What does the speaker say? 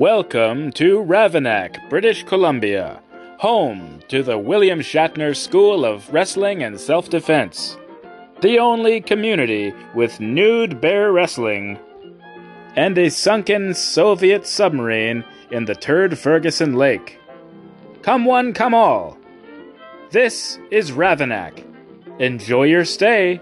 Welcome to Ravanak, British Columbia, home to the William Shatner School of Wrestling and Self Defense, the only community with nude bear wrestling, and a sunken Soviet submarine in the Turd Ferguson Lake. Come one, come all. This is Ravanak. Enjoy your stay.